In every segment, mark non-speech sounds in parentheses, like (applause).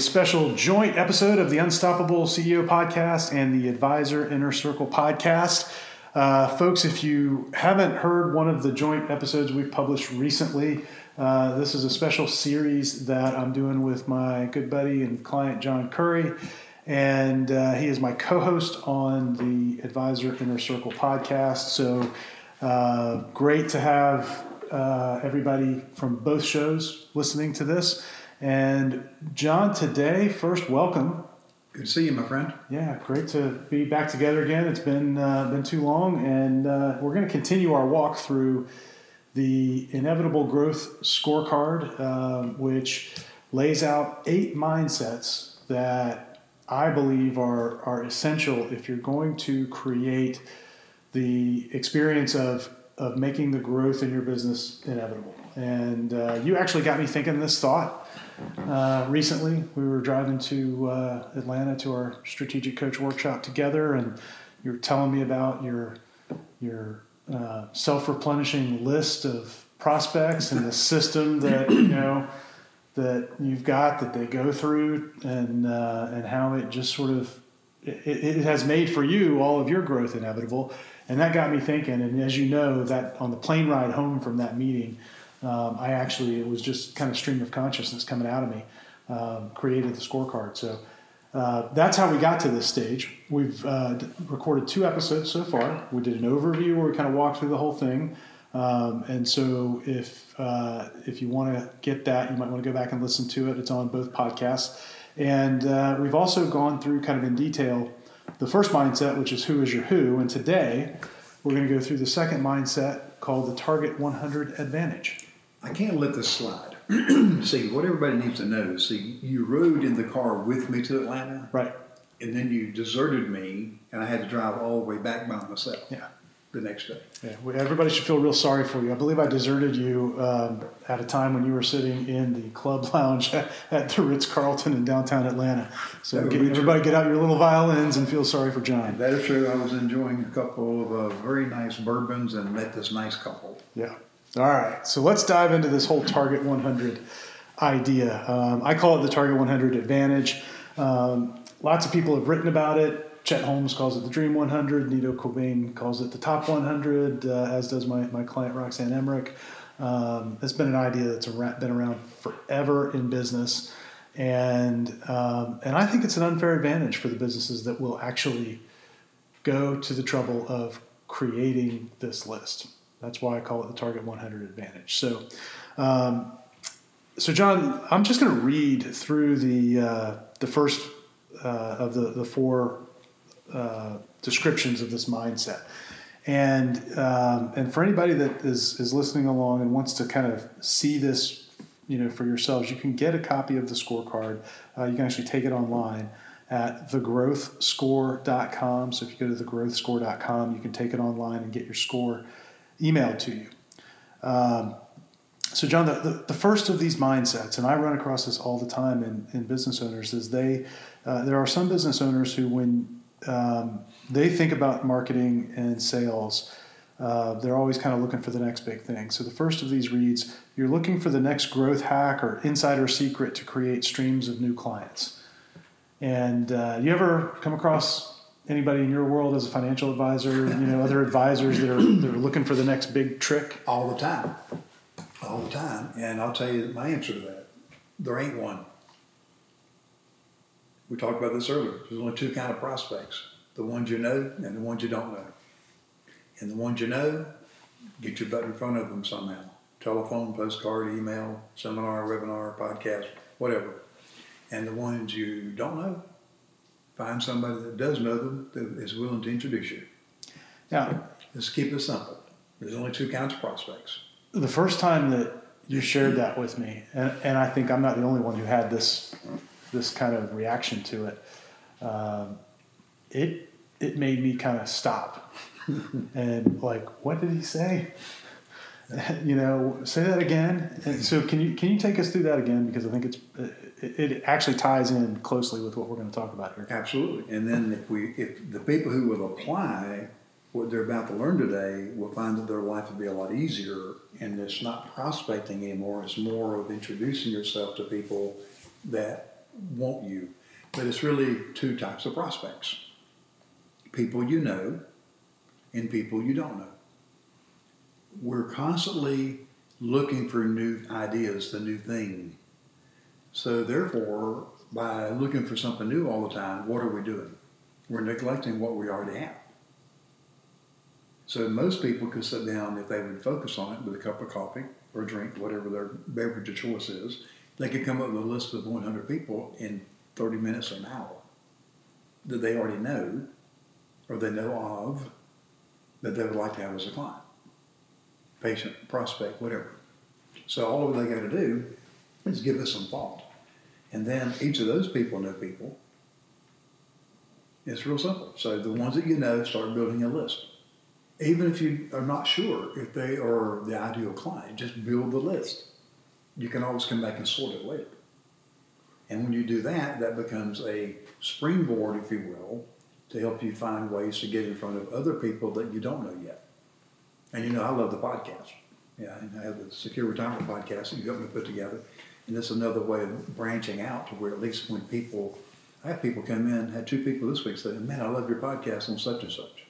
special joint episode of the Unstoppable CEO podcast and the Advisor Inner Circle podcast. Uh, folks, if you haven't heard one of the joint episodes we've published recently, uh, this is a special series that I'm doing with my good buddy and client, John Curry. And uh, he is my co host on the Advisor Inner Circle podcast. So uh, great to have uh, everybody from both shows listening to this. And John, today, first, welcome. Good to see you, my friend. Yeah, great to be back together again. It's been uh, been too long, and uh, we're going to continue our walk through the inevitable growth scorecard, uh, which lays out eight mindsets that I believe are are essential if you're going to create the experience of of making the growth in your business inevitable. And uh, you actually got me thinking this thought uh, recently. We were driving to uh, Atlanta to our strategic coach workshop together, and you were telling me about your your uh, self replenishing list of prospects and the system that you know that you've got that they go through, and uh, and how it just sort of it, it has made for you all of your growth inevitable. And that got me thinking. And as you know, that on the plane ride home from that meeting, um, I actually, it was just kind of stream of consciousness coming out of me, um, created the scorecard. So uh, that's how we got to this stage. We've uh, recorded two episodes so far. We did an overview where we kind of walked through the whole thing. Um, and so if uh, if you want to get that, you might want to go back and listen to it. It's on both podcasts. And uh, we've also gone through kind of in detail the first mindset, which is who is your who. And today we're going to go through the second mindset called the Target 100 Advantage. I can't let this slide. (clears throat) see, what everybody needs to know is see, you rode in the car with me to Atlanta. Right. And then you deserted me, and I had to drive all the way back by myself. Yeah. The next day. Yeah, everybody should feel real sorry for you. I believe I deserted you um, at a time when you were sitting in the club (laughs) lounge at the Ritz Carlton in downtown Atlanta. So get, everybody get out your little violins and feel sorry for John. That is true. I was enjoying a couple of uh, very nice bourbons and met this nice couple. Yeah. All right, so let's dive into this whole Target 100 idea. Um, I call it the Target 100 Advantage. Um, lots of people have written about it. Chet Holmes calls it the Dream 100. Nido Qubein calls it the Top 100, uh, as does my, my client Roxanne Emmerich. Um, it's been an idea that's been around forever in business, and um, and I think it's an unfair advantage for the businesses that will actually go to the trouble of creating this list. That's why I call it the Target 100 Advantage. So, um, so John, I'm just going to read through the uh, the first uh, of the the four uh, descriptions of this mindset, and um, and for anybody that is is listening along and wants to kind of see this, you know, for yourselves, you can get a copy of the scorecard. Uh, you can actually take it online at thegrowthscore.com. So if you go to thegrowthscore.com, you can take it online and get your score emailed to you. Um, so, John, the, the, the, first of these mindsets, and I run across this all the time in, in business owners, is they uh, there are some business owners who, when um, they think about marketing and sales, uh, they're always kind of looking for the next big thing. So, the first of these reads You're looking for the next growth hack or insider secret to create streams of new clients. And uh, you ever come across anybody in your world as a financial advisor, you know, other advisors that are that are looking for the next big trick? All the time, all the time. And I'll tell you my answer to that: there ain't one. We talked about this earlier. There's only two kind of prospects: the ones you know and the ones you don't know. And the ones you know, get your butt in front of them somehow: telephone, postcard, email, seminar, webinar, podcast, whatever. And the ones you don't know, find somebody that does know them that is willing to introduce you. Now, let's keep it simple. There's only two kinds of prospects. The first time that you shared that with me, and, and I think I'm not the only one who had this this kind of reaction to it. Um, it it made me kind of stop (laughs) and like, what did he say? (laughs) you know, say that again. And so can you can you take us through that again because I think it's it, actually ties in closely with what we're going to talk about here. Absolutely. And then if we if the people who will apply what they're about to learn today will find that their life will be a lot easier and it's not prospecting anymore. It's more of introducing yourself to people that want you. But it's really two types of prospects people you know and people you don't know. We're constantly looking for new ideas, the new thing. So, therefore, by looking for something new all the time, what are we doing? We're neglecting what we already have. So, most people could sit down if they would focus on it with a cup of coffee or drink, whatever their beverage of choice is, they could come up with a list of 100 people in 30 minutes or an hour that they already know or they know of that they would like to have as a client, patient, prospect, whatever. So all they got to do is give us some thought. And then each of those people know people. It's real simple. So the ones that you know, start building a list. Even if you are not sure if they are the ideal client, just build the list. You can always come back and sort it later. And when you do that, that becomes a springboard, if you will, to help you find ways to get in front of other people that you don't know yet. And you know, I love the podcast. Yeah, I have the Secure Retirement podcast that you helped me put together. And it's another way of branching out to where at least when people, I have people come in, had two people this week say, man, I love your podcast on such and such.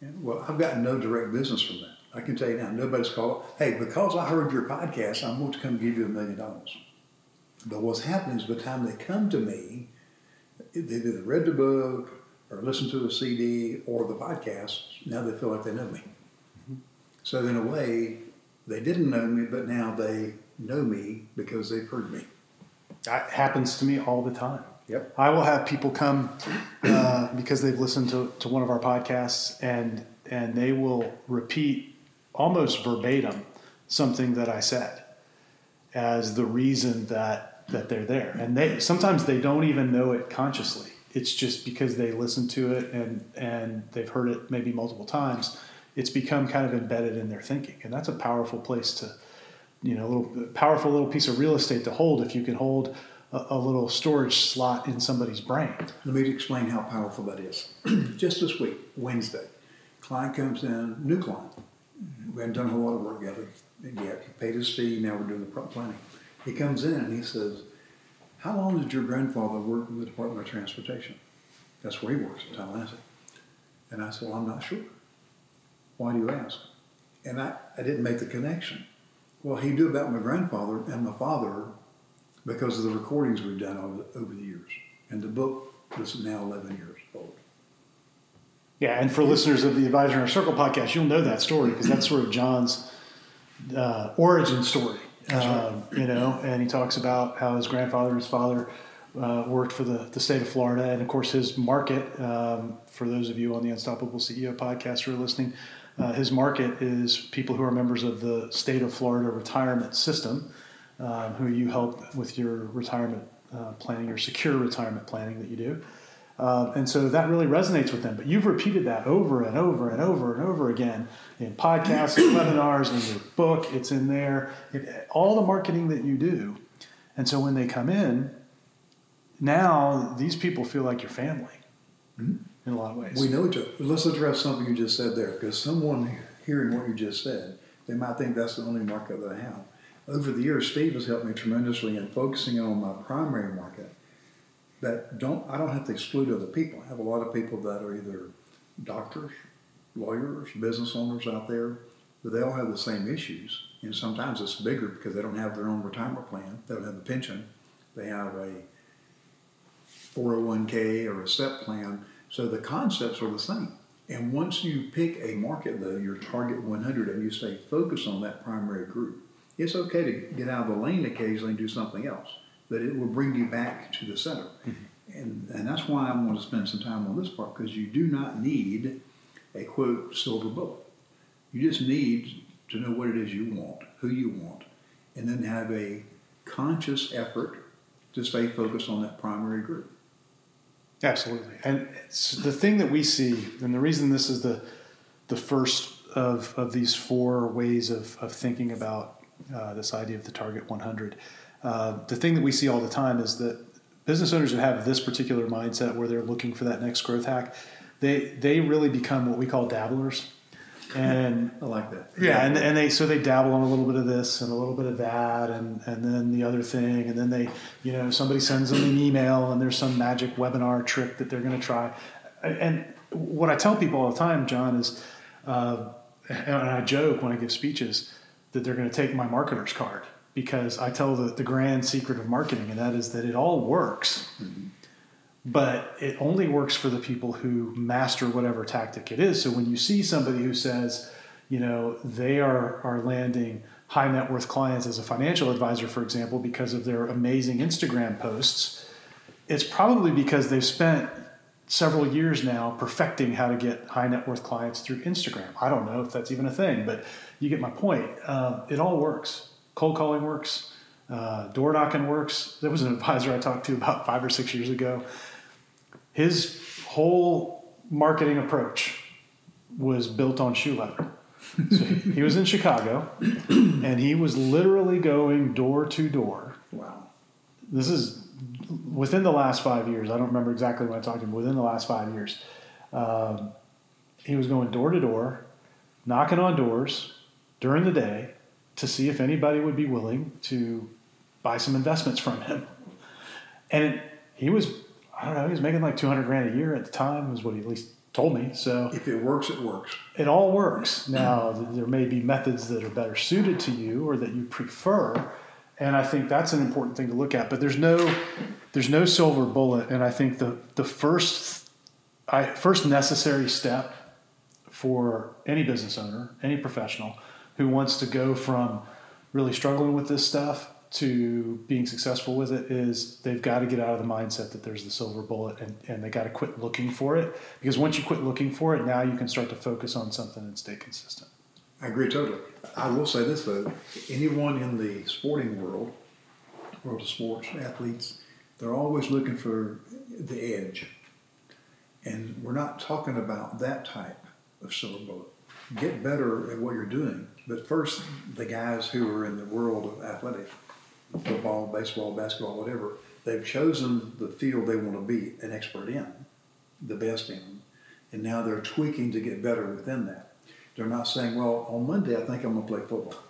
And, well, I've got no direct business from that. I can tell you now, nobody's called, hey, because I heard your podcast, I'm going to come give you a million dollars. But what's happening is by the time they come to me, they either read the book or listened to a CD or the podcast, now they feel like they know me. So in a way, they didn't know me, but now they know me because they've heard me. That happens to me all the time. Yep. I will have people come uh, because they've listened to, to one of our podcasts and and they will repeat almost verbatim something that I said as the reason that that they're there. And they sometimes they don't even know it consciously. It's just because they listen to it and and they've heard it maybe multiple times. It's become kind of embedded in their thinking, and that's a powerful place to, you know, a little powerful little piece of real estate to hold if you can hold a, a little storage slot in somebody's brain. Let me explain how powerful that is. (clears throat) just this week, Wednesday, client comes in, new client. We haven't done a whole lot of work together yet. He paid his fee. Now we're doing the planning. He comes in and he says, How long did your grandfather work with the Department of Transportation? That's where he works in Tallahassee. And I said, Well, I'm not sure. Why do you ask? And I, I didn't make the connection. Well, he knew about my grandfather and my father because of the recordings we've done over, over the years. And the book is now 11 years old. Yeah, and for listeners of the Advisor Inner Circle podcast, you'll know that story because that's sort of John's uh, origin story. Um, you know, and he talks about how his grandfather and his father uh, worked for the, the state of Florida. And of course, his market, um, for those of you on the Unstoppable CEO podcast who are listening, uh, his market is people who are members of the state of Florida retirement system, uh, who you help with your retirement uh, planning, your secure retirement planning that you do. Uh, and so that really resonates with them. But you've repeated that over and over and over and over again in podcasts, and (clears throat) webinars, in your book. It's in there. It, all the marketing that you do. And so when they come in, now these people feel like your family mm-hmm. In a lot of ways. We know each other. Let's address something you just said there, because someone hearing what you just said, they might think that's the only market that I have. Over the years, Steve has helped me tremendously in focusing on my primary market that don't I don't have to exclude other people. I have a lot of people that are either doctors, lawyers, business owners out there, but they all have the same issues. And sometimes it's bigger because they don't have their own retirement plan. They don't have a pension. They have a 401k or a SEP plan. So the concepts are the same. And once you pick a market, though, your target 100, and you stay focused on that primary group, it's okay to get out of the lane occasionally and do something else but it will bring you back to the center. Mm-hmm. And, and that's why I want to spend some time on this part because you do not need a quote silver bullet. You just need to know what it is you want, who you want, and then have a conscious effort to stay focused on that primary group. Absolutely. And the thing that we see, and the reason this is the the first of, of these four ways of, of thinking about uh, this idea of the target 100 uh, the thing that we see all the time is that business owners who have this particular mindset where they're looking for that next growth hack, they they really become what we call dabblers. And I like that. yeah, and, and they so they dabble on a little bit of this and a little bit of that, and and then the other thing, and then they, you know, somebody sends them an email, and there's some magic webinar trick that they're going to try. And what I tell people all the time, John, is, uh, and I joke when I give speeches that they're going to take my marketer's card because I tell the the grand secret of marketing, and that is that it all works. But it only works for the people who master whatever tactic it is. So when you see somebody who says, you know, they are, are landing high net worth clients as a financial advisor, for example, because of their amazing Instagram posts, it's probably because they've spent several years now perfecting how to get high net worth clients through Instagram. I don't know if that's even a thing, but you get my point. Uh, it all works. Cold calling works. Uh, door knocking works. There was an advisor I talked to about five or six years ago. His whole marketing approach was built on shoe leather. So he was in Chicago, and he was literally going door to door. Wow. This is within the last five years. I don't remember exactly when I talked to him. Within the last five years, um, he was going door to door, knocking on doors during the day to see if anybody would be willing to buy some investments from him. And it, he was, I don't know, he was making like 200 grand a year at the time, was what he at least told me. So If it works, it works. it all works. Now, there may be methods that are better suited to you or that you prefer, and I think that's an important thing to look at. But there's no, there's no silver bullet, and I think the the first, I first necessary step for any business owner, any professional who wants to go from really struggling with this stuff to being successful with it is they've got to get out of the mindset that there's the silver bullet and, and they got to quit looking for it. Because once you quit looking for it now you can start to focus on something and stay consistent. I agree totally. I will say this though: anyone in the sporting world, world of sports athletes, they're always looking for the edge, and we're not talking about that type of silver bullet. Get better at what you're doing, but first, the guys who are in the world of athletics, football, baseball, basketball, whatever, they've chosen the field they want to be an expert in, the best in, and now they're tweaking to get better within that. They're not saying, well, on Monday I think I'm going to play football.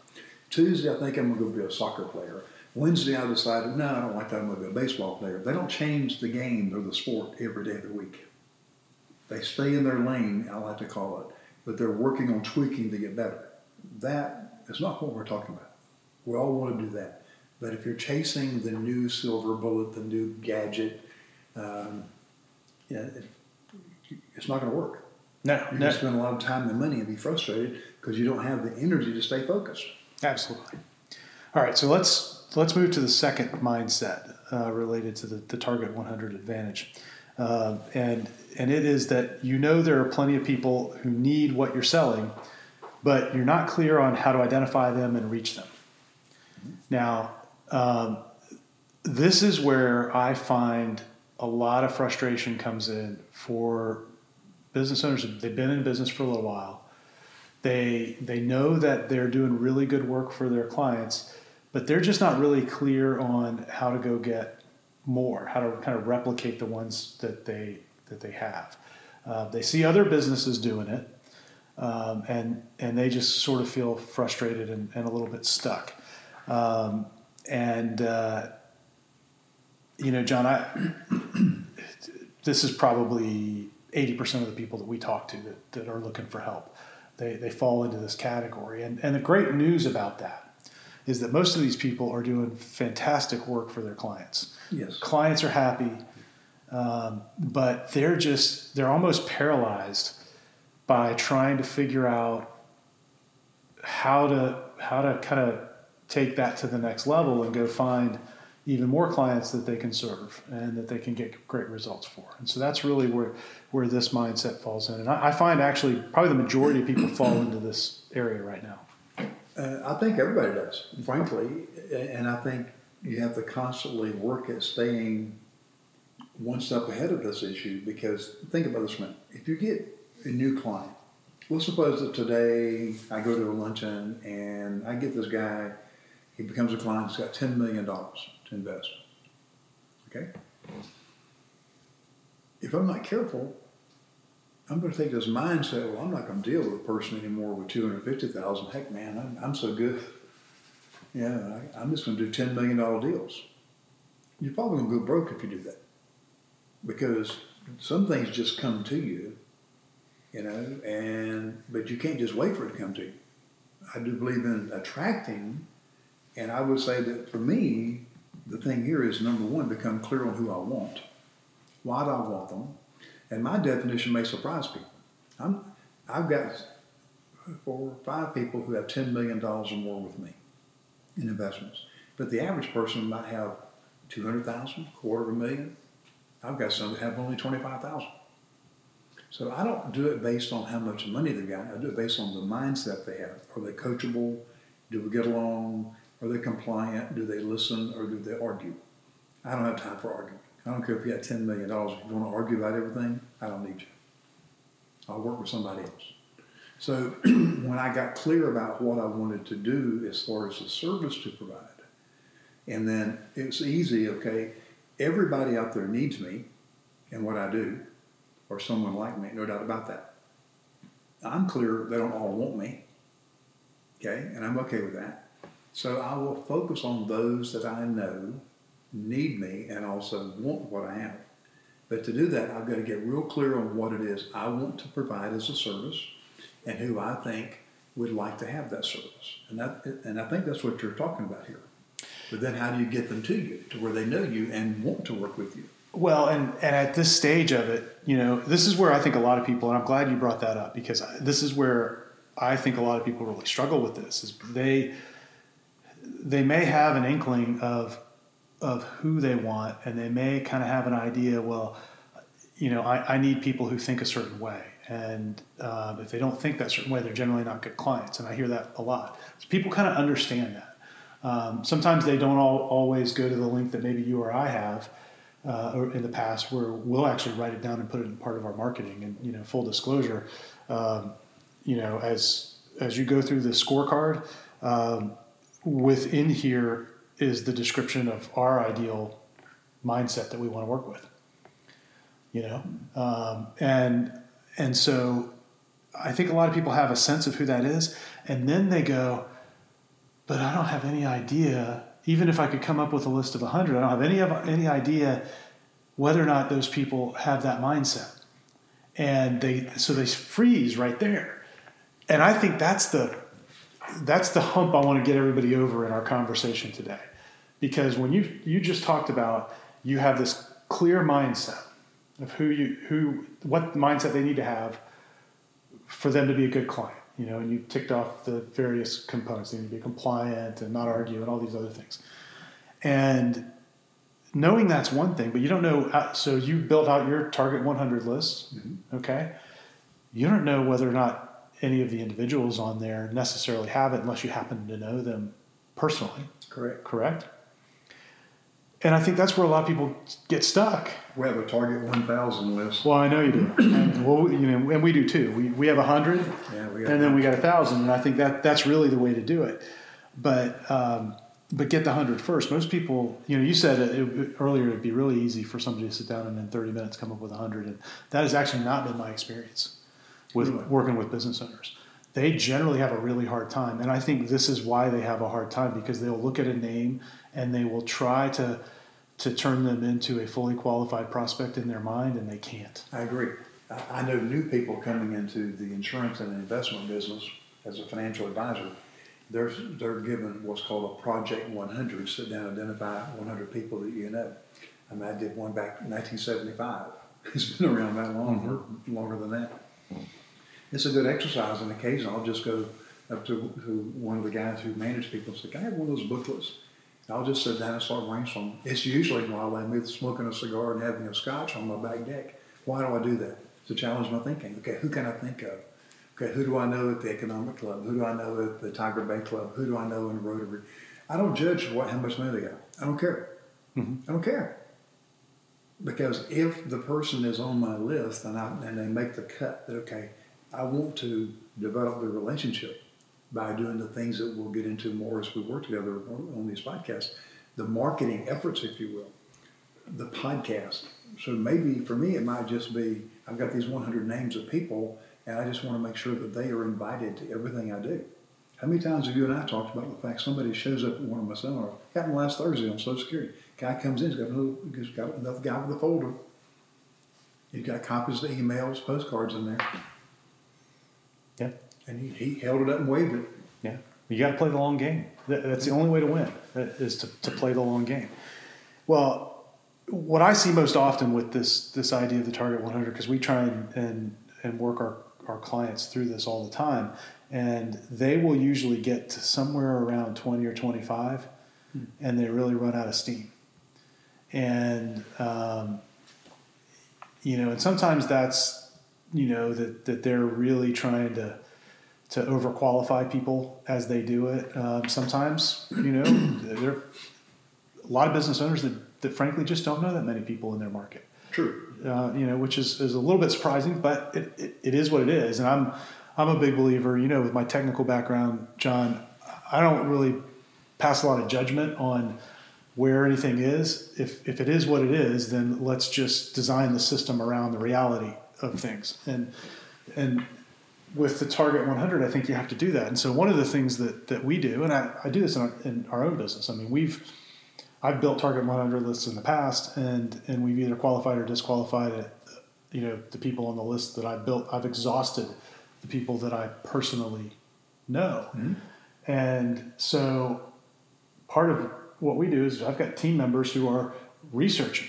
Tuesday I think I'm going to be a soccer player. Wednesday I decided, no, I don't like that. I'm going to be a baseball player. They don't change the game or the sport every day of the week. They stay in their lane, I like to call it, but they're working on tweaking to get better. That is not what we're talking about. We all want to do that. But if you're chasing the new silver bullet, the new gadget, um, yeah, it, it's not going to work. no You're no. going to spend a lot of time and money and be frustrated because you don't have the energy to stay focused. absolutely. All right so let's let's move to the second mindset uh, related to the, the target 100 advantage. Uh, and and it is that you know there are plenty of people who need what you're selling but you're not clear on how to identify them and reach them. Now um, this is where I find a lot of frustration comes in for business owners. They've been in business for a little while. They they know that they're doing really good work for their clients, but they're just not really clear on how to go get more, how to kind of replicate the ones that they that they have. Uh, they see other businesses doing it, um, and and they just sort of feel frustrated and, and a little bit stuck. Um, and uh, you know, John, I (clears throat) this is probably eighty percent of the people that we talk to that, that are looking for help. They they fall into this category, and and the great news about that is that most of these people are doing fantastic work for their clients. Yes. Clients are happy, um, but they're just they're almost paralyzed by trying to figure out how to how to kind of take that to the next level and go find even more clients that they can serve and that they can get great results for. And so that's really where where this mindset falls in. And I, I find actually probably the majority of people fall into this area right now. Uh, I think everybody does, frankly, and I think you have to constantly work at staying one step ahead of this issue because think about this man. If you get a new client, let's suppose that today I go to a luncheon and I get this guy, he becomes a client, he's got $10 million to invest. Okay? If I'm not careful, I'm going to take this mindset. Well, I'm not going to deal with a person anymore with two hundred fifty thousand. Heck, man, I'm, I'm so good. (laughs) Yeah, I, I'm just going to do ten million dollar deals. You're probably going to go broke if you do that, because some things just come to you, you know, and but you can't just wait for it to come to you. I do believe in attracting, and I would say that for me, the thing here is number one, become clear on who I want. Why do I want them? And my definition may surprise people. I'm, I've got four or five people who have $10 million or more with me in investments. But the average person might have 200,000, quarter of a million. I've got some that have only 25,000. So I don't do it based on how much money they've got. I do it based on the mindset they have. Are they coachable? Do we get along? Are they compliant? Do they listen or do they argue? I don't have time for arguing. I don't care if you got $10 million. If you want to argue about everything, I don't need you. I'll work with somebody else. So (clears throat) when I got clear about what I wanted to do as far as the service to provide, and then it's easy, okay, everybody out there needs me and what I do, or someone like me, no doubt about that. I'm clear they don't all want me, okay, and I'm okay with that. So I will focus on those that I know need me and also want what I have. But to do that, I've got to get real clear on what it is I want to provide as a service and who I think would like to have that service. And that, and I think that's what you're talking about here. But then how do you get them to you to where they know you and want to work with you? Well, and, and at this stage of it, you know, this is where I think a lot of people, and I'm glad you brought that up because this is where I think a lot of people really struggle with this is they, they may have an inkling of of who they want, and they may kind of have an idea. Well, you know, I, I need people who think a certain way, and uh, if they don't think that certain way, they're generally not good clients. And I hear that a lot. So people kind of understand that. Um, sometimes they don't all, always go to the link that maybe you or I have. Uh, in the past, where we'll actually write it down and put it in part of our marketing. And you know, full disclosure, um, you know, as as you go through the scorecard, um, within here is the description of our ideal mindset that we want to work with. You know, um, and and so I think a lot of people have a sense of who that is, and then they go, but I don't have any idea. Even if I could come up with a list of hundred, I don't have any of any idea whether or not those people have that mindset, and they so they freeze right there. And I think that's the that's the hump I want to get everybody over in our conversation today. Because when you you just talked about you have this clear mindset of who you who what mindset they need to have for them to be a good client you know and you ticked off the various components. They need to be compliant and not argue and all these other things. And knowing that's one thing but you don't know uh, so you built out your target 100 list mm-hmm. okay? You don't know whether or not any of the individuals on there necessarily have it unless you happen to know them personally correct correct and I think that's where a lot of people get stuck. We have a target 1,000 list. Well, I know you do. (clears throat) and, well, you know, and we do too. We, we have 100, yeah, and then we got a 1,000. And I think that that's really the way to do it. But, um, but get the 100 first. Most people, you know, you said it, it, earlier it'd be really easy for somebody to sit down and in 30 minutes come up with 100. And that has actually not been my experience with really? working with business owners. They generally have a really hard time. And I think this is why they have a hard time because they'll look at a name and they will try to to turn them into a fully qualified prospect in their mind, and they can't. I agree. I know new people coming into the insurance and investment business as a financial advisor. They're, they're given what's called a Project 100, sit down and identify 100 people that you know. I mean, I did one back in 1975. (laughs) It's been around that long, mm-hmm. longer than that. It's a good exercise, and occasionally I'll just go up to, to one of the guys who manage people and say, Can I have one of those booklets? I'll just sit down and start brainstorming. It's usually while I'm smoking a cigar and having a scotch on my back deck. Why do I do that? To challenge my thinking. Okay, who can I think of? Okay, who do I know at the Economic Club? Who do I know at the Tiger Bay Club? Who do I know in the Rotary? I don't judge what how much money they got. I don't care. Mm-hmm. I don't care. Because if the person is on my list and, I, and they make the cut, that okay, I want to develop the relationship by doing the things that we'll get into more as we work together on these podcasts, the marketing efforts, if you will, the podcast, so maybe for me, it might just be I've got these 100 names of people, and I just want to make sure that they are invited to everything I do. How many times have you and I talked about the fact somebody shows up at one of my seminars? Happened last Thursday on Social Security. Guy comes in, he's got, another, he's got another guy with a folder. He's got copies of the emails, postcards in there. And he, he held it up and waved it. Yeah, you got to play the long game. That, that's the only way to win is to, to play the long game. Well, what I see most often with this this idea of the target 100, because we try and, and and work our our clients through this all the time, and they will usually get to somewhere around 20 or 25, hmm. and they really run out of steam. And um, you know, and sometimes that's you know that that they're really trying to to overqualify people as they do it. Um, sometimes, you know, (clears throat) there are a lot of business owners that, that frankly just don't know that many people in their market. True. Uh, you know, which is, is a little bit surprising, but it, it, it is what it is. And I'm, I'm a big believer, you know, with my technical background, John, I don't really pass a lot of judgment on where anything is. If, if it is what it is, then let's just design the system around the reality of things. And, and with the target 100 i think you have to do that. And so one of the things that, that we do and i, I do this in our, in our own business. I mean we've i've built target 100 lists in the past and and we've either qualified or disqualified it you know the people on the list that i've built. I've exhausted the people that i personally know. Mm-hmm. and so part of what we do is i've got team members who are researching.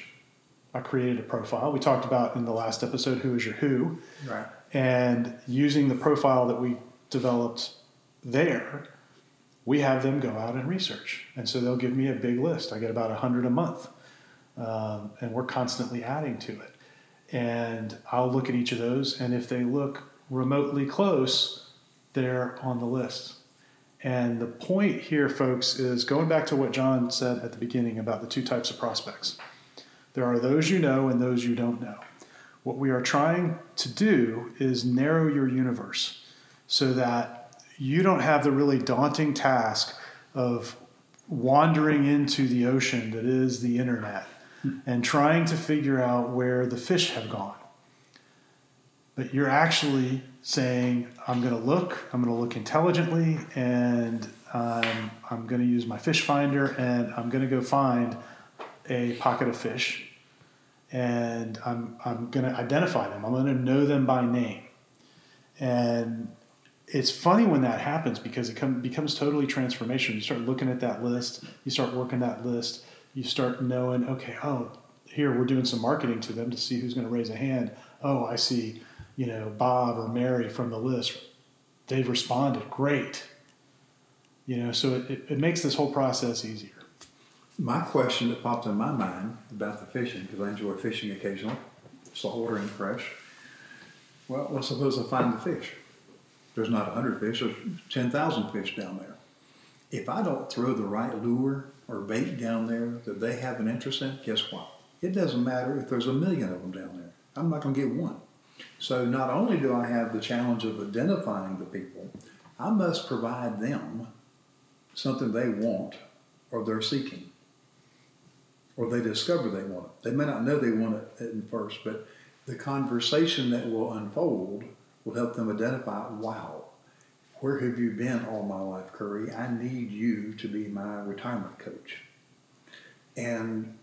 I created a profile. We talked about in the last episode who is your who? Right and using the profile that we developed there, we have them go out and research. And so they'll give me a big list. I get about 100 a month. Um, and we're constantly adding to it. And I'll look at each of those, and if they look remotely close, they're on the list. And the point here, folks, is going back to what John said at the beginning about the two types of prospects. There are those you know and those you don't know. What we are trying to do is narrow your universe so that you don't have the really daunting task of wandering into the ocean that is the internet and trying to figure out where the fish have gone. But you're actually saying, I'm going to look, I'm going to look intelligently, and um, I'm going to use my fish finder, and I'm going to go find a pocket of fish and I'm, I'm going to identify them. I'm going to know them by name. And it's funny when that happens because it come, becomes totally transformational. You start looking at that list, you start working that list, you start knowing, okay, oh, here we're doing some marketing to them to see who's going to raise a hand. Oh, I see, you know, Bob or Mary from the list. They've responded. Great. You know, so it, it makes this whole process easier. My question that popped in my mind about the fishing, because I enjoy fishing occasionally, saltwater and fresh. Well, let's suppose I find the fish. There's not 100 fish, there's 10,000 fish down there. If I don't throw the right lure or bait down there that they have an interest in, guess what? It doesn't matter if there's a million of them down there. I'm not going to get one. So not only do I have the challenge of identifying the people, I must provide them something they want or they're seeking or they discover they want it. They may not know they want it at first, but the conversation that will unfold will help them identify, wow, where have you been all my life, Curry? I need you to be my retirement coach. And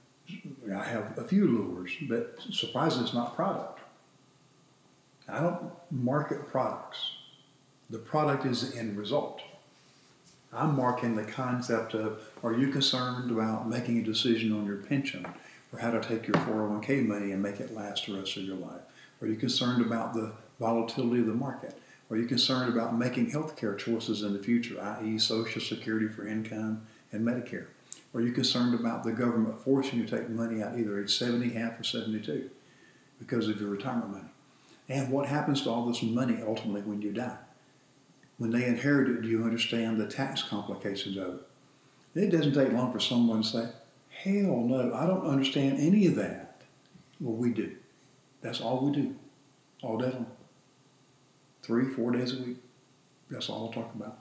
I have a few lures, but surprisingly, it's not product. I don't market products. The product is the end result. I'm marking the concept of are you concerned about making a decision on your pension or how to take your 401k money and make it last the rest of your life? Are you concerned about the volatility of the market? Are you concerned about making healthcare choices in the future, i.e., Social Security for income and Medicare? Are you concerned about the government forcing you to take money out either at 70, half, or 72 because of your retirement money? And what happens to all this money ultimately when you die? When they inherit it, do you understand the tax complications of it? It doesn't take long for someone to say, hell no, I don't understand any of that. Well, we do. That's all we do, all day long. Three, four days a week. That's all I'll talk about.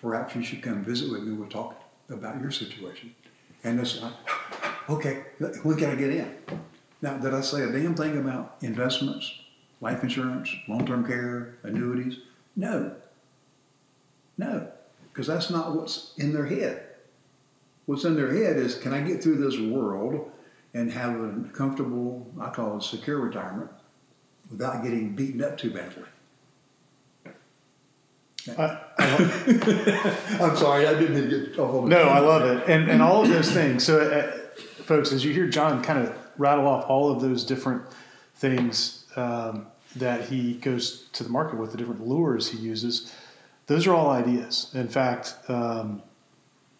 Perhaps you should come visit with me. We'll talk about your situation. And it's like, (sighs) okay, when can I get in? Now, did I say a damn thing about investments, life insurance, long-term care, annuities? No. No, because that's not what's in their head. What's in their head is, can I get through this world and have a comfortable, I call it secure retirement, without getting beaten up too badly? I, (laughs) I'm sorry, I didn't mean to get off on no, I love it, and and all of those things. So, uh, folks, as you hear John kind of rattle off all of those different things um, that he goes to the market with, the different lures he uses, those are all ideas. In fact, um,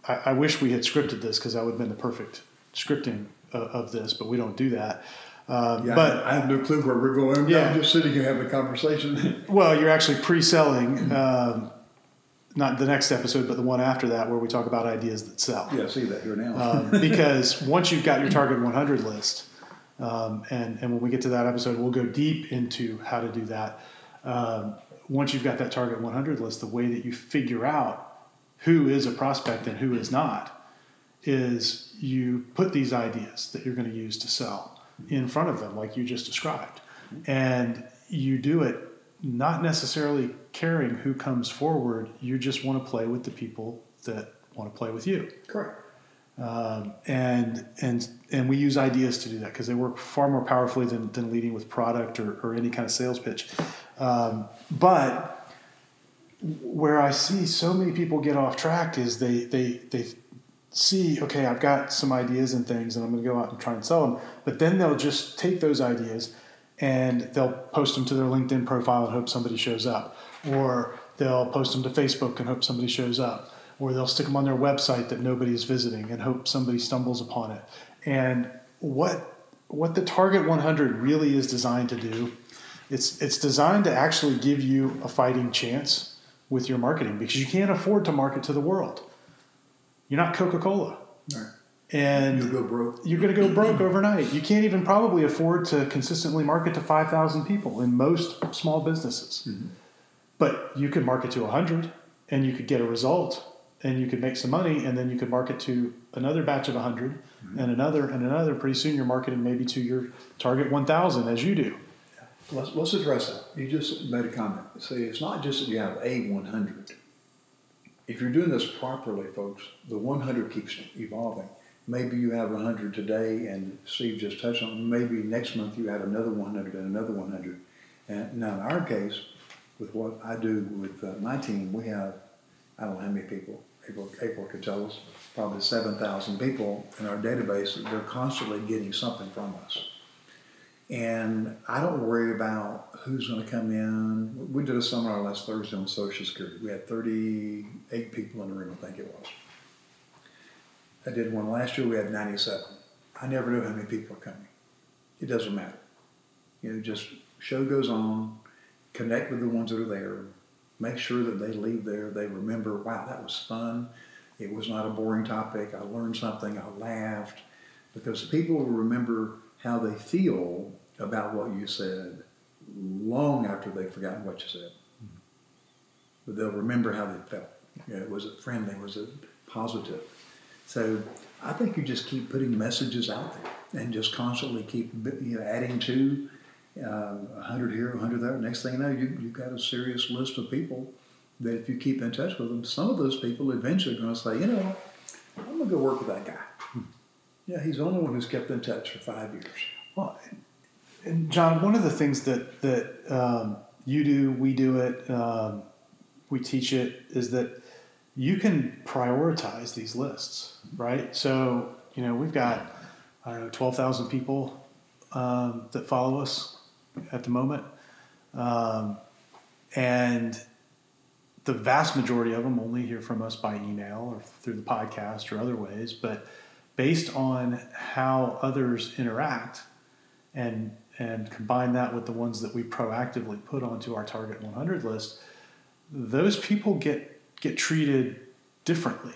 I, I wish we had scripted this because that would have been the perfect scripting of, of this, but we don't do that. Um, Yeah, but I have no clue where we're going. Yeah. I'm just sitting here having a conversation. (laughs) Well, you're actually pre-selling, um, not the next episode, but the one after that, where we talk about ideas that sell. yeah, I see that here now. Um, because once you've got your target 100 list, um, and and when we get to that episode, we'll go deep into how to do that. Um, once you've got that target 100 list, the way that you figure out who is a prospect and who is not is you put these ideas that you're going to use to sell in front of them, like you just described, and you do it not necessarily caring who comes forward. You just want to play with the people that want to play with you Correct. Um, and and and we use ideas to do that because they work far more powerfully than, than leading with product or, or any kind of sales pitch. Um, but where I see so many people get off track is they they they see okay I've got some ideas and things and I'm going to go out and try and sell them, but then they'll just take those ideas and they'll post them to their LinkedIn profile and hope somebody shows up, or they'll post them to Facebook and hope somebody shows up, or they'll stick them on their website that nobody's visiting and hope somebody stumbles upon it. And what what the Target 100 really is designed to do, it's it's designed to actually give you a fighting chance with your marketing because you can't afford to market to the world. You're not Coca-Cola, right. and You go broke. you're going to go broke overnight. You can't even probably afford to consistently market to 5,000 people in most small businesses. Mm-hmm. But you could market to 100 and you could get a result and you could make some money and then you could market to another batch of 100 and another and another. Pretty soon you're marketing maybe to your target 1,000 as you do. Let's, let's address that. You just made a comment. See, it's not just that you have a 100. If you're doing this properly, folks, the 100 keeps evolving. Maybe you have 100 today, and Steve just touched on. it. Maybe next month you add another 100 and another 100. And now, in our case, with what I do with uh, my team, we have I don't know how many people. April, April could tell us probably 7,000 people in our database. They're constantly getting something from us. And I don't worry about who's going to come in. We did a seminar last Thursday on Social Security. We had 38 people in the room, I think it was. I did one last year, we had 97. I never know how many people are coming. It doesn't matter. You know, just show goes on, connect with the ones that are there, make sure that they leave there, they remember, wow, that was fun. It was not a boring topic. I learned something, I laughed. Because people will remember how they feel about what you said long after they've forgotten what you said. But they'll remember how they felt. You know, was it friendly? Was it positive? So I think you just keep putting messages out there and just constantly keep you know, adding to uh, 100 here, 100 there. Next thing you know, you, you've got a serious list of people that if you keep in touch with them, some of those people eventually are going to say, you know I'm going to go work with that guy. Yeah, he's the only one who's kept in touch for five years. Well, and John, one of the things that that um, you do, we do it, um, we teach it, is that you can prioritize these lists, right? So you know we've got I don't know twelve thousand people um, that follow us at the moment, um, and the vast majority of them only hear from us by email or through the podcast or other ways, but based on how others interact and and combine that with the ones that we proactively put onto our target 100 list those people get get treated differently.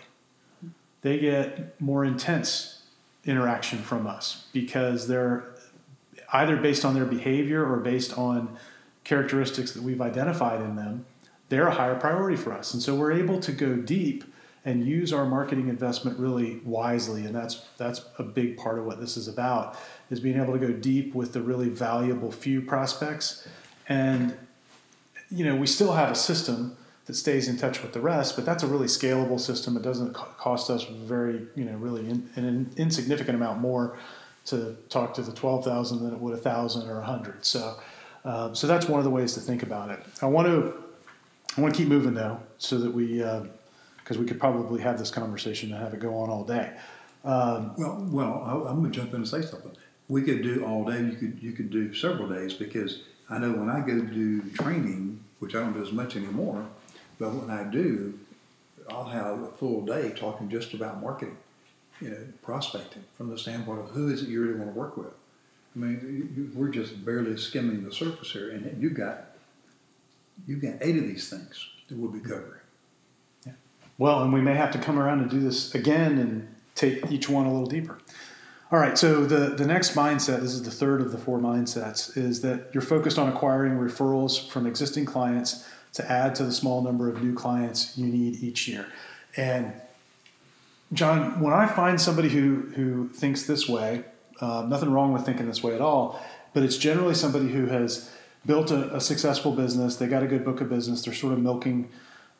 They get more intense interaction from us because they're either based on their behavior or based on characteristics that we've identified in them they're a higher priority for us and so we're able to go deep and use our marketing investment really wisely. And that's that's a big part of what this is about is being able to go deep with the really valuable few prospects. And you know, we still have a system that stays in touch with the rest, but that's a really scalable system. It doesn't cost us very, you know, really in, an insignificant amount more to talk to the 12,000 than it would a thousand or a hundred. So, uh, so that's one of the ways to think about it. I want to, I want to keep moving though, so that we, because uh, we could probably have this conversation and have it go on all day. Um, well, well, I, I'm going to jump in and say something. We could do all day. You could, you could do several days because I know when I go do training, which I don't do as much anymore, but when I do, I'll have a full day talking just about marketing, you know, prospecting from the standpoint of who is it you really want to work with. I mean, we're just barely skimming the surface here, and you've got you've got eight of these things that we'll be covering. Yeah. Well, and we may have to come around and do this again and take each one a little deeper. All right, so the, the next mindset, this is the third of the four mindsets, is that you're focused on acquiring referrals from existing clients to add to the small number of new clients you need each year. And John, when I find somebody who, who thinks this way, uh, nothing wrong with thinking this way at all, but it's generally somebody who has built a, a successful business, they got a good book of business, they're sort of milking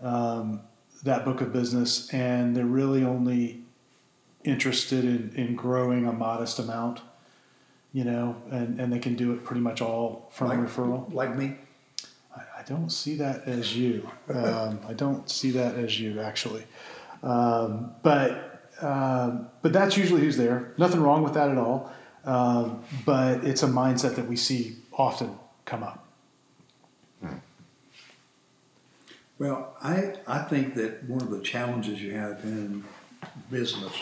um, that book of business, and they're really only interested in, in growing a modest amount, you know, and, and they can do it pretty much all from like, referral. Like me? I, I, don't see that as you. (laughs) Um, I don't see that as you, actually. Um, but, um, but that's usually who's there. Nothing wrong with that at all. Um, but it's a mindset that we see often come up. Well, I, I think that one of the challenges you have in business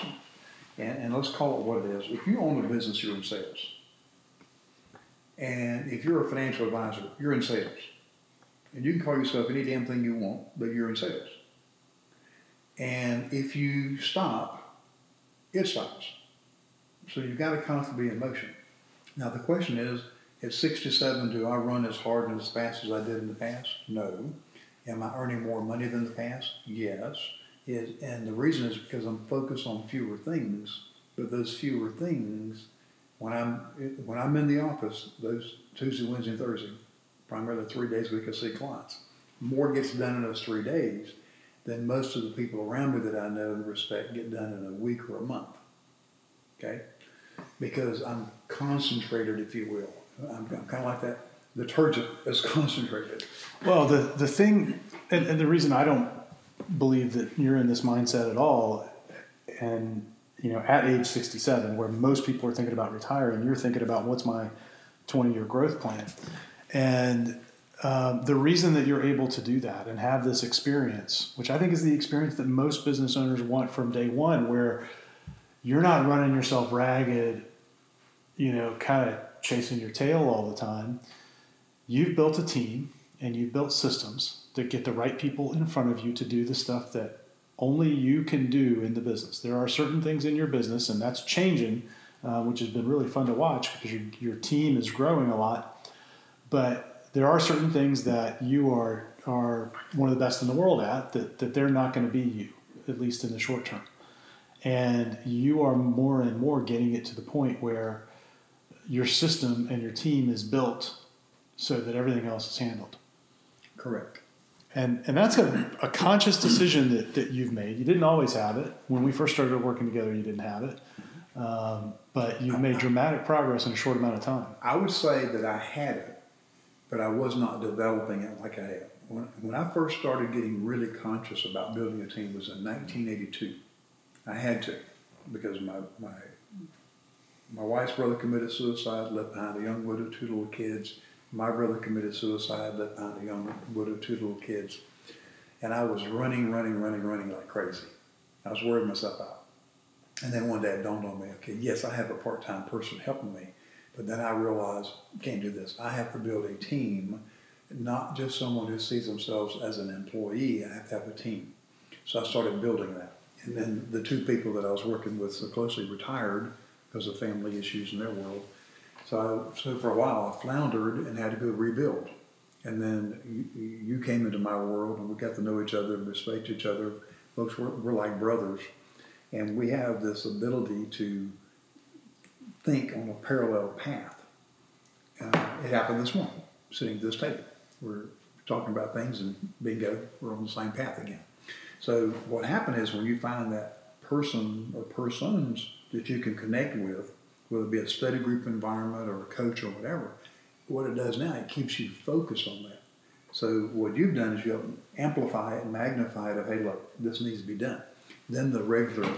and, and let's call it what it is. If you own a business, you're in sales. And if you're a financial advisor, you're in sales. And you can call yourself any damn thing you want, but you're in sales. And if you stop, it stops. So you've got to constantly be in motion. Now the question is, at 67, do I run as hard and as fast as I did in the past? No. Am I earning more money than the past? Yes is, and the reason is because I'm focused on fewer things. But those fewer things, when I'm when I'm in the office, those Tuesday, Wednesday, and Thursday, primarily three days a week, I see clients. More gets done in those three days than most of the people around me that I know and respect get done in a week or a month. Okay, because I'm concentrated, if you will. I'm, I'm kind of like that detergent is (laughs) concentrated. Well, the the thing, and, and the reason I don't believe that you're in this mindset at all, and you know, at age 67, where most people are thinking about retiring, you're thinking about what's my 20 year growth plan. And um, the reason that you're able to do that and have this experience, which I think is the experience that most business owners want from day one, where you're not running yourself ragged, you know, kind of chasing your tail all the time. You've built a team and you've built systems to get the right people in front of you to do the stuff that only you can do in the business. There are certain things in your business, and that's changing, uh, which has been really fun to watch because your, your team is growing a lot. But there are certain things that you are are one of the best in the world at that, that they're not going to be you, at least in the short term. And you are more and more getting it to the point where your system and your team is built so that everything else is handled. Correct. And, and that's a, a conscious decision that, that you've made. You didn't always have it. When we first started working together, you didn't have it. Um, but you've made dramatic progress in a short amount of time. I would say that I had it, but I was not developing it like I have. When, when I first started getting really conscious about building a team was in 1982. I had to because my, my, my wife's brother committed suicide, left behind a young widow, two little kids my brother committed suicide, left behind a young widow, two little kids. And I was running, running, running, running like crazy. I was wearing myself out. And then one day it dawned on me, okay, yes, I have a part-time person helping me, but then I realized, can't do this. I have to build a team, not just someone who sees themselves as an employee. I have to have a team. So I started building that. And then the two people that I was working with so closely retired because of family issues in their world. So, I, so for a while, I floundered and had to go rebuild. And then you, you came into my world, and we got to know each other and respect each other, Folks, we're, we're like brothers, and we have this ability to think on a parallel path. Uh, it happened this morning, sitting at this table. We're talking about things, and bingo, we're on the same path again. So what happened is when you find that person or persons that you can connect with, whether it be a study group environment or a coach or whatever, what it does now, it keeps you focused on that. So what you've done is you amplify it and magnify it of, hey, look, this needs to be done. Then the regular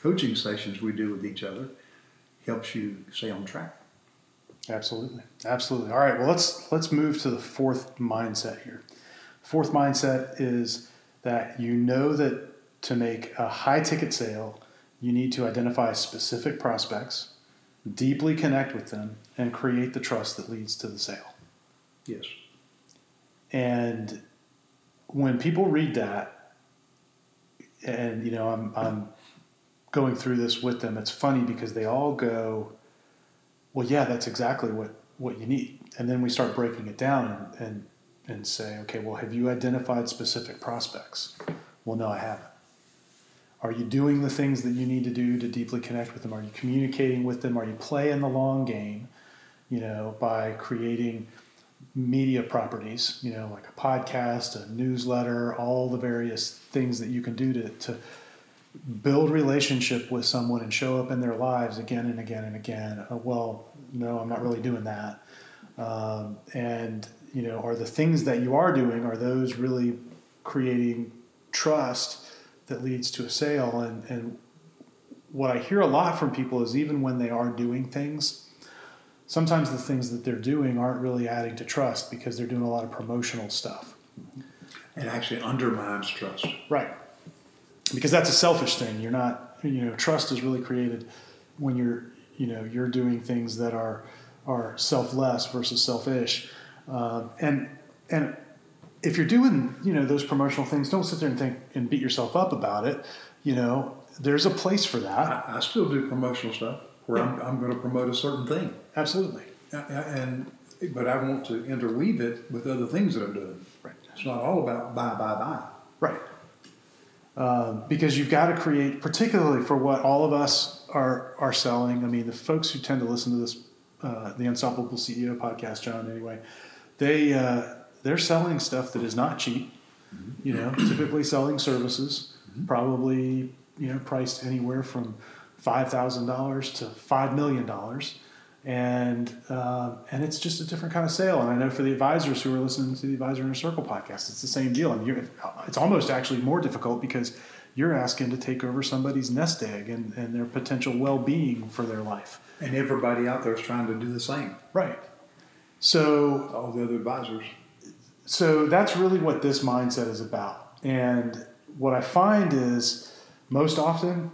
coaching sessions we do with each other helps you stay on track. Absolutely, absolutely. All right, well let's let's move to the fourth mindset here. Fourth mindset is that you know that to make a high ticket sale, you need to identify specific prospects, deeply connect with them, and create the trust that leads to the sale. Yes. And when people read that, and you know, I'm, I'm going through this with them, it's funny because they all go, Well, yeah, that's exactly what, what you need. And then we start breaking it down and, and, and say, Okay, well, have you identified specific prospects? Well, no, I haven't. Are you doing the things that you need to do to deeply connect with them? Are you communicating with them? Are you playing the long game, you know, by creating media properties, you know, like a podcast, a newsletter, all the various things that you can do to, to build relationship with someone and show up in their lives again and again and again. Uh, well, no, I'm not really doing that. Um, and, you know, are the things that you are doing, are those really creating trust that leads to a sale? And, and what I hear a lot from people is even when they are doing things, sometimes the things that they're doing aren't really adding to trust because they're doing a lot of promotional stuff. It actually undermines trust. Right. Because that's a selfish thing. You're not, you know, trust is really created when you're, you know, you're doing things that are are selfless versus selfish. Um, and and if you're doing, you know, those promotional things, don't sit there and think and beat yourself up about it. You know, there's a place for that. I, I still do promotional stuff where I'm, I'm going to promote a certain thing. Absolutely. And but I want to interweave it with other things that I'm doing. Right. It's not all about buy, buy, buy. Right. Um, because you've got to create, particularly for what all of us are are selling. I mean, the folks who tend to listen to this, uh, the Unstoppable CEO podcast, John, anyway, they uh, they're selling stuff that is not cheap. You know, typically selling services, probably you know priced anywhere from five thousand dollars to five million dollars, and uh, and it's just a different kind of sale. And I know for the advisors who are listening to the Advisor Inner Circle podcast, it's the same deal. And you're, it's almost actually more difficult because you're asking to take over somebody's nest egg and, and their potential well being for their life. And everybody out there is trying to do the same. Right. So all the other advisors. So that's really what this mindset is about. And what I find is most often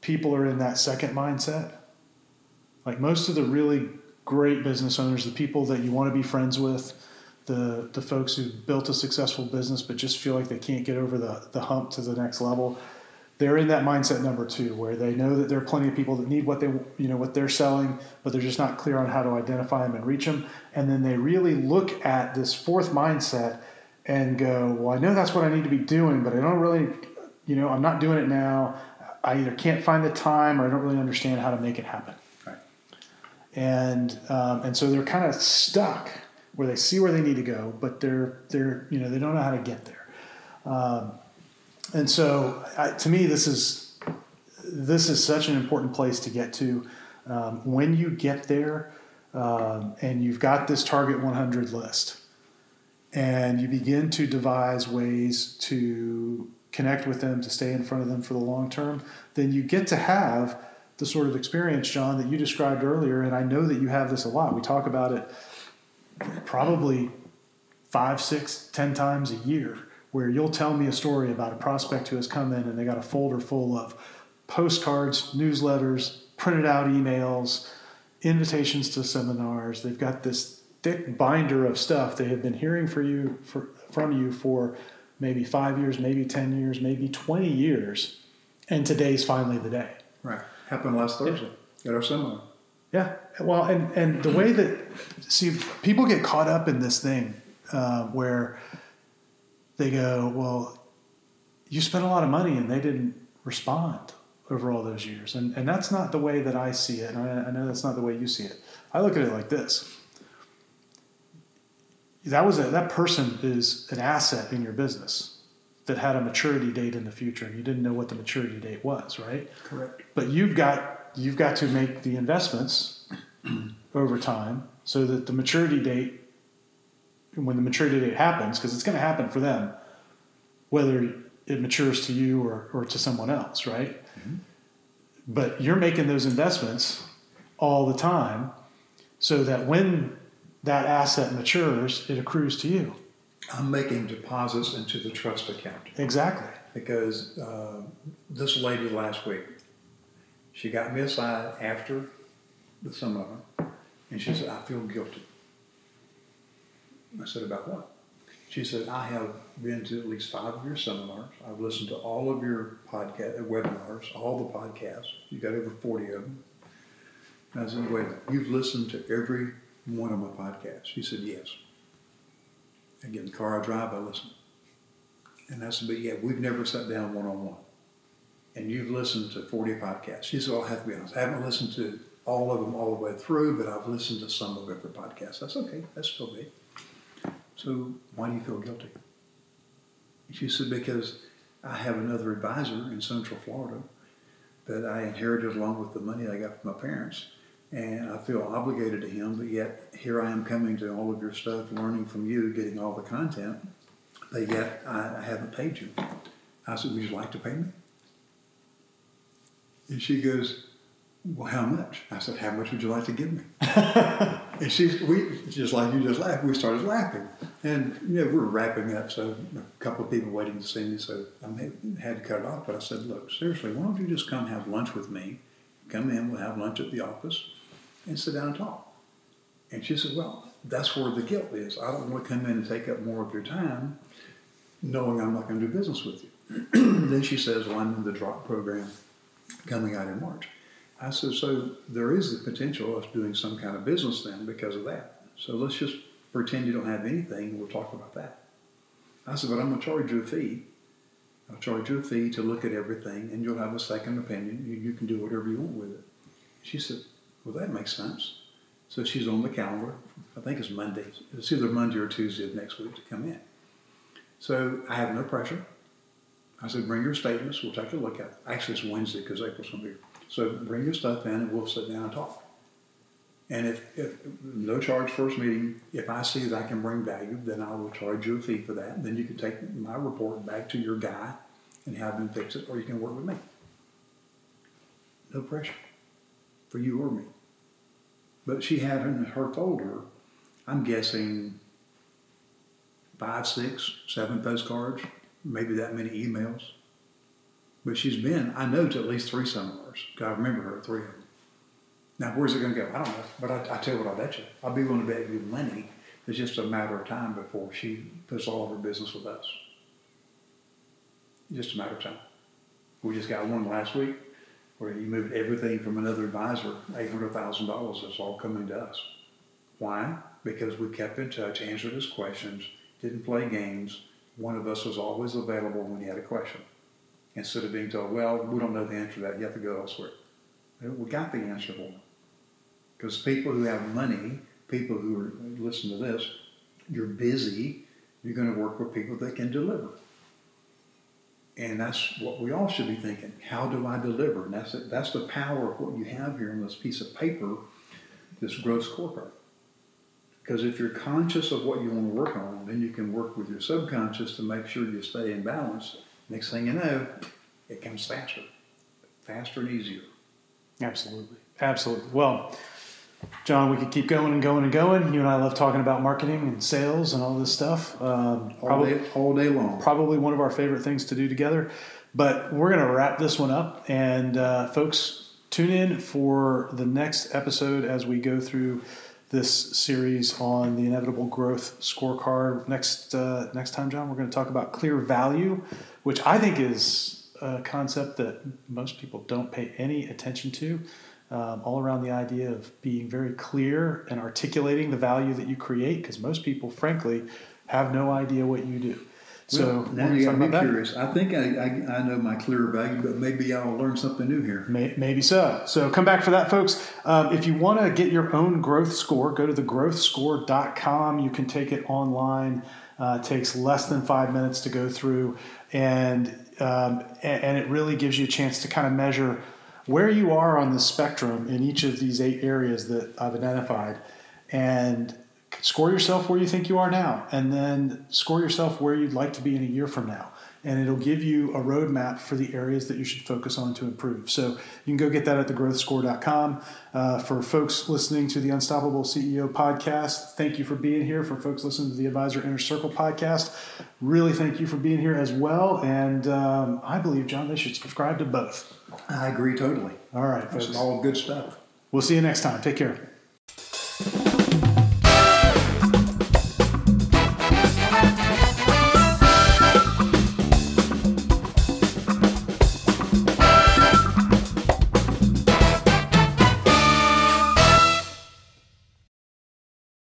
people are in that second mindset. Like most of the really great business owners, the people that you want to be friends with, the the folks who've built a successful business but just feel like they can't get over the, the hump to the next level, they're in that mindset number two where they know that there are plenty of people that need what they you know what they're selling, but they're just not clear on how to identify them and reach them. And then they really look at this fourth mindset and go, well, I know that's what I need to be doing, but I don't really, you know, I'm not doing it now. I either can't find the time or I don't really understand how to make it happen. And um, and so they're kind of stuck where they see where they need to go, but they're they're you know they don't know how to get there. Um, and so I, to me, this is this is such an important place to get to. Um, when you get there, um, and you've got this target 100 list, and you begin to devise ways to connect with them, to stay in front of them for the long term, then you get to have the sort of experience, John, that you described earlier. And I know that you have this a lot. We talk about it probably five, six, ten times a year, where you'll tell me a story about a prospect who has come in and they got a folder full of postcards, newsletters, printed out emails, invitations to seminars. They've got this thick binder of stuff they have been hearing for you for, from you for maybe five years, maybe ten years, maybe twenty years, and today's finally the day. Right. Happened last Thursday at our seminar. Yeah. Well, and, and the way that, see, people get caught up in this thing uh, where they go, well, you spent a lot of money and they didn't respond over all those years. And, and that's not the way that I see it. And I, I know that's not the way you see it. I look at it like this. That was a, that person is an asset in your business that had a maturity date in the future. And you didn't know what the maturity date was, right? Correct. But you've got you've got to make the investments (clears throat) over time so that the maturity date when the maturity date happens, because it's going to happen for them, whether it matures to you or, or to someone else, right? Mm-hmm. But you're making those investments all the time so that when that asset matures, it accrues to you. I'm making deposits into the trust account. Exactly. Because uh, this lady last week, she got me aside after the seminar, and she said, I feel guilty. I said, About what? She said, I have been to at least five of your seminars. I've listened to all of your podcast uh, webinars, all the podcasts. You got over 40 of them. And I said, wait a minute, you've listened to every one of my podcasts? She said, yes. Again, the car I drive, I listen. And I said, but yeah, we've never sat down one on one. And you've listened to 40 podcasts. She said, well, I have to be honest. I haven't listened to all of them all the way through, but I've listened to some of every podcast. That's okay. That's still me. So why do you feel guilty? She said, because I have another advisor in Central Florida that I inherited along with the money I got from my parents. And I feel obligated to him, but yet here I am coming to all of your stuff, learning from you, getting all the content, but yet I, I haven't paid you. I said, Would you like to pay me? And she goes, Well, how much? I said, How much would you like to give me? (laughs) and she's we just like you just laughed. We started laughing, and you know we were wrapping up. So a couple of people waiting to see me, so I had to cut it off. But I said, look, seriously, why don't you just come have lunch with me? Come in, we'll have lunch at the office, and sit down and talk. And she said, well, that's where the guilt is. I don't want to come in and take up more of your time, knowing I'm not going to do business with you. (clears throat) then she says, well, I'm in the drop program coming out in March. I said, so there is the potential of doing some kind of business then because of that. So let's just pretend you don't have anything we'll talk about that. I said, but I'm going to charge you a fee. I'll charge you a fee to look at everything and you'll have a second opinion. You, you can do whatever you want with it. She said, well, that makes sense. So she's on the calendar. I think it's Monday. It's either Monday or Tuesday of next week to come in. So I have no pressure. I said, bring your statements. We'll take a look at it. Actually, it's Wednesday because April's going to be here. So bring your stuff in and we'll sit down and talk. And if, if no charge first meeting, if I see that I can bring value, then I will charge you a fee for that. Then you can take my report back to your guy and have him fix it, or you can work with me. No pressure for you or me. But she had in her folder, I'm guessing five, six, seven postcards, maybe that many emails. But she's been, I know, to at least three seminars. I remember her three of them. Now, where's it going to go? I don't know. But I, I tell you what, I'll bet you. I'll be willing to bet you money. It's just a matter of time before she puts all of her business with us. Just a matter of time. We just got one last week where he moved everything from another advisor, $800,000 is all coming to us. Why? Because we kept in touch, answered his questions, didn't play games. One of us was always available when he had a question. Instead of being told, well, we don't know the answer to that, you have to go elsewhere. We got the answer for them. Because people who have money, people who are, listen to this, you're busy, you're going to work with people that can deliver. And that's what we all should be thinking. How do I deliver? And that's, that's the power of what you have here on this piece of paper, this growth scorecard. Because if you're conscious of what you want to work on, then you can work with your subconscious to make sure you stay in balance. Next thing you know, it comes faster, faster and easier. Absolutely. Absolutely. Well, John, we could keep going and going and going. You and I love talking about marketing and sales and all this stuff. Um, all, probably, day, all day long. Probably one of our favorite things to do together. But we're going to wrap this one up. And uh, folks, tune in for the next episode as we go through this series on the inevitable growth scorecard. Next, uh, next time, John, we're going to talk about clear value, which I think is a concept that most people don't pay any attention to um, all around the idea of being very clear and articulating the value that you create, because most people, frankly, have no idea what you do. So Well, now you got me talk that. curious. I think I, I, I know my clear value, but maybe I'll learn something new here. May, maybe so. So come back for that, folks. Um, if you want to get your own growth score, go to thegrowthscore.com. You can take it online. Uh, it takes less than five minutes to go through, and, um, and and it really gives you a chance to kind of measure where you are on the spectrum in each of these eight areas that I've identified, and score yourself where you think you are now, and then score yourself where you'd like to be in a year from now. And it'll give you a roadmap for the areas that you should focus on to improve. So you can go get that at thegrowthscore.com. Uh, for folks listening to the Unstoppable CEO podcast, thank you for being here. For folks listening to the Advisor Inner Circle podcast, really thank you for being here as well. And um, I believe, John, they should subscribe to both. I agree totally. All right, This is all good stuff. We'll see you next time. Take care.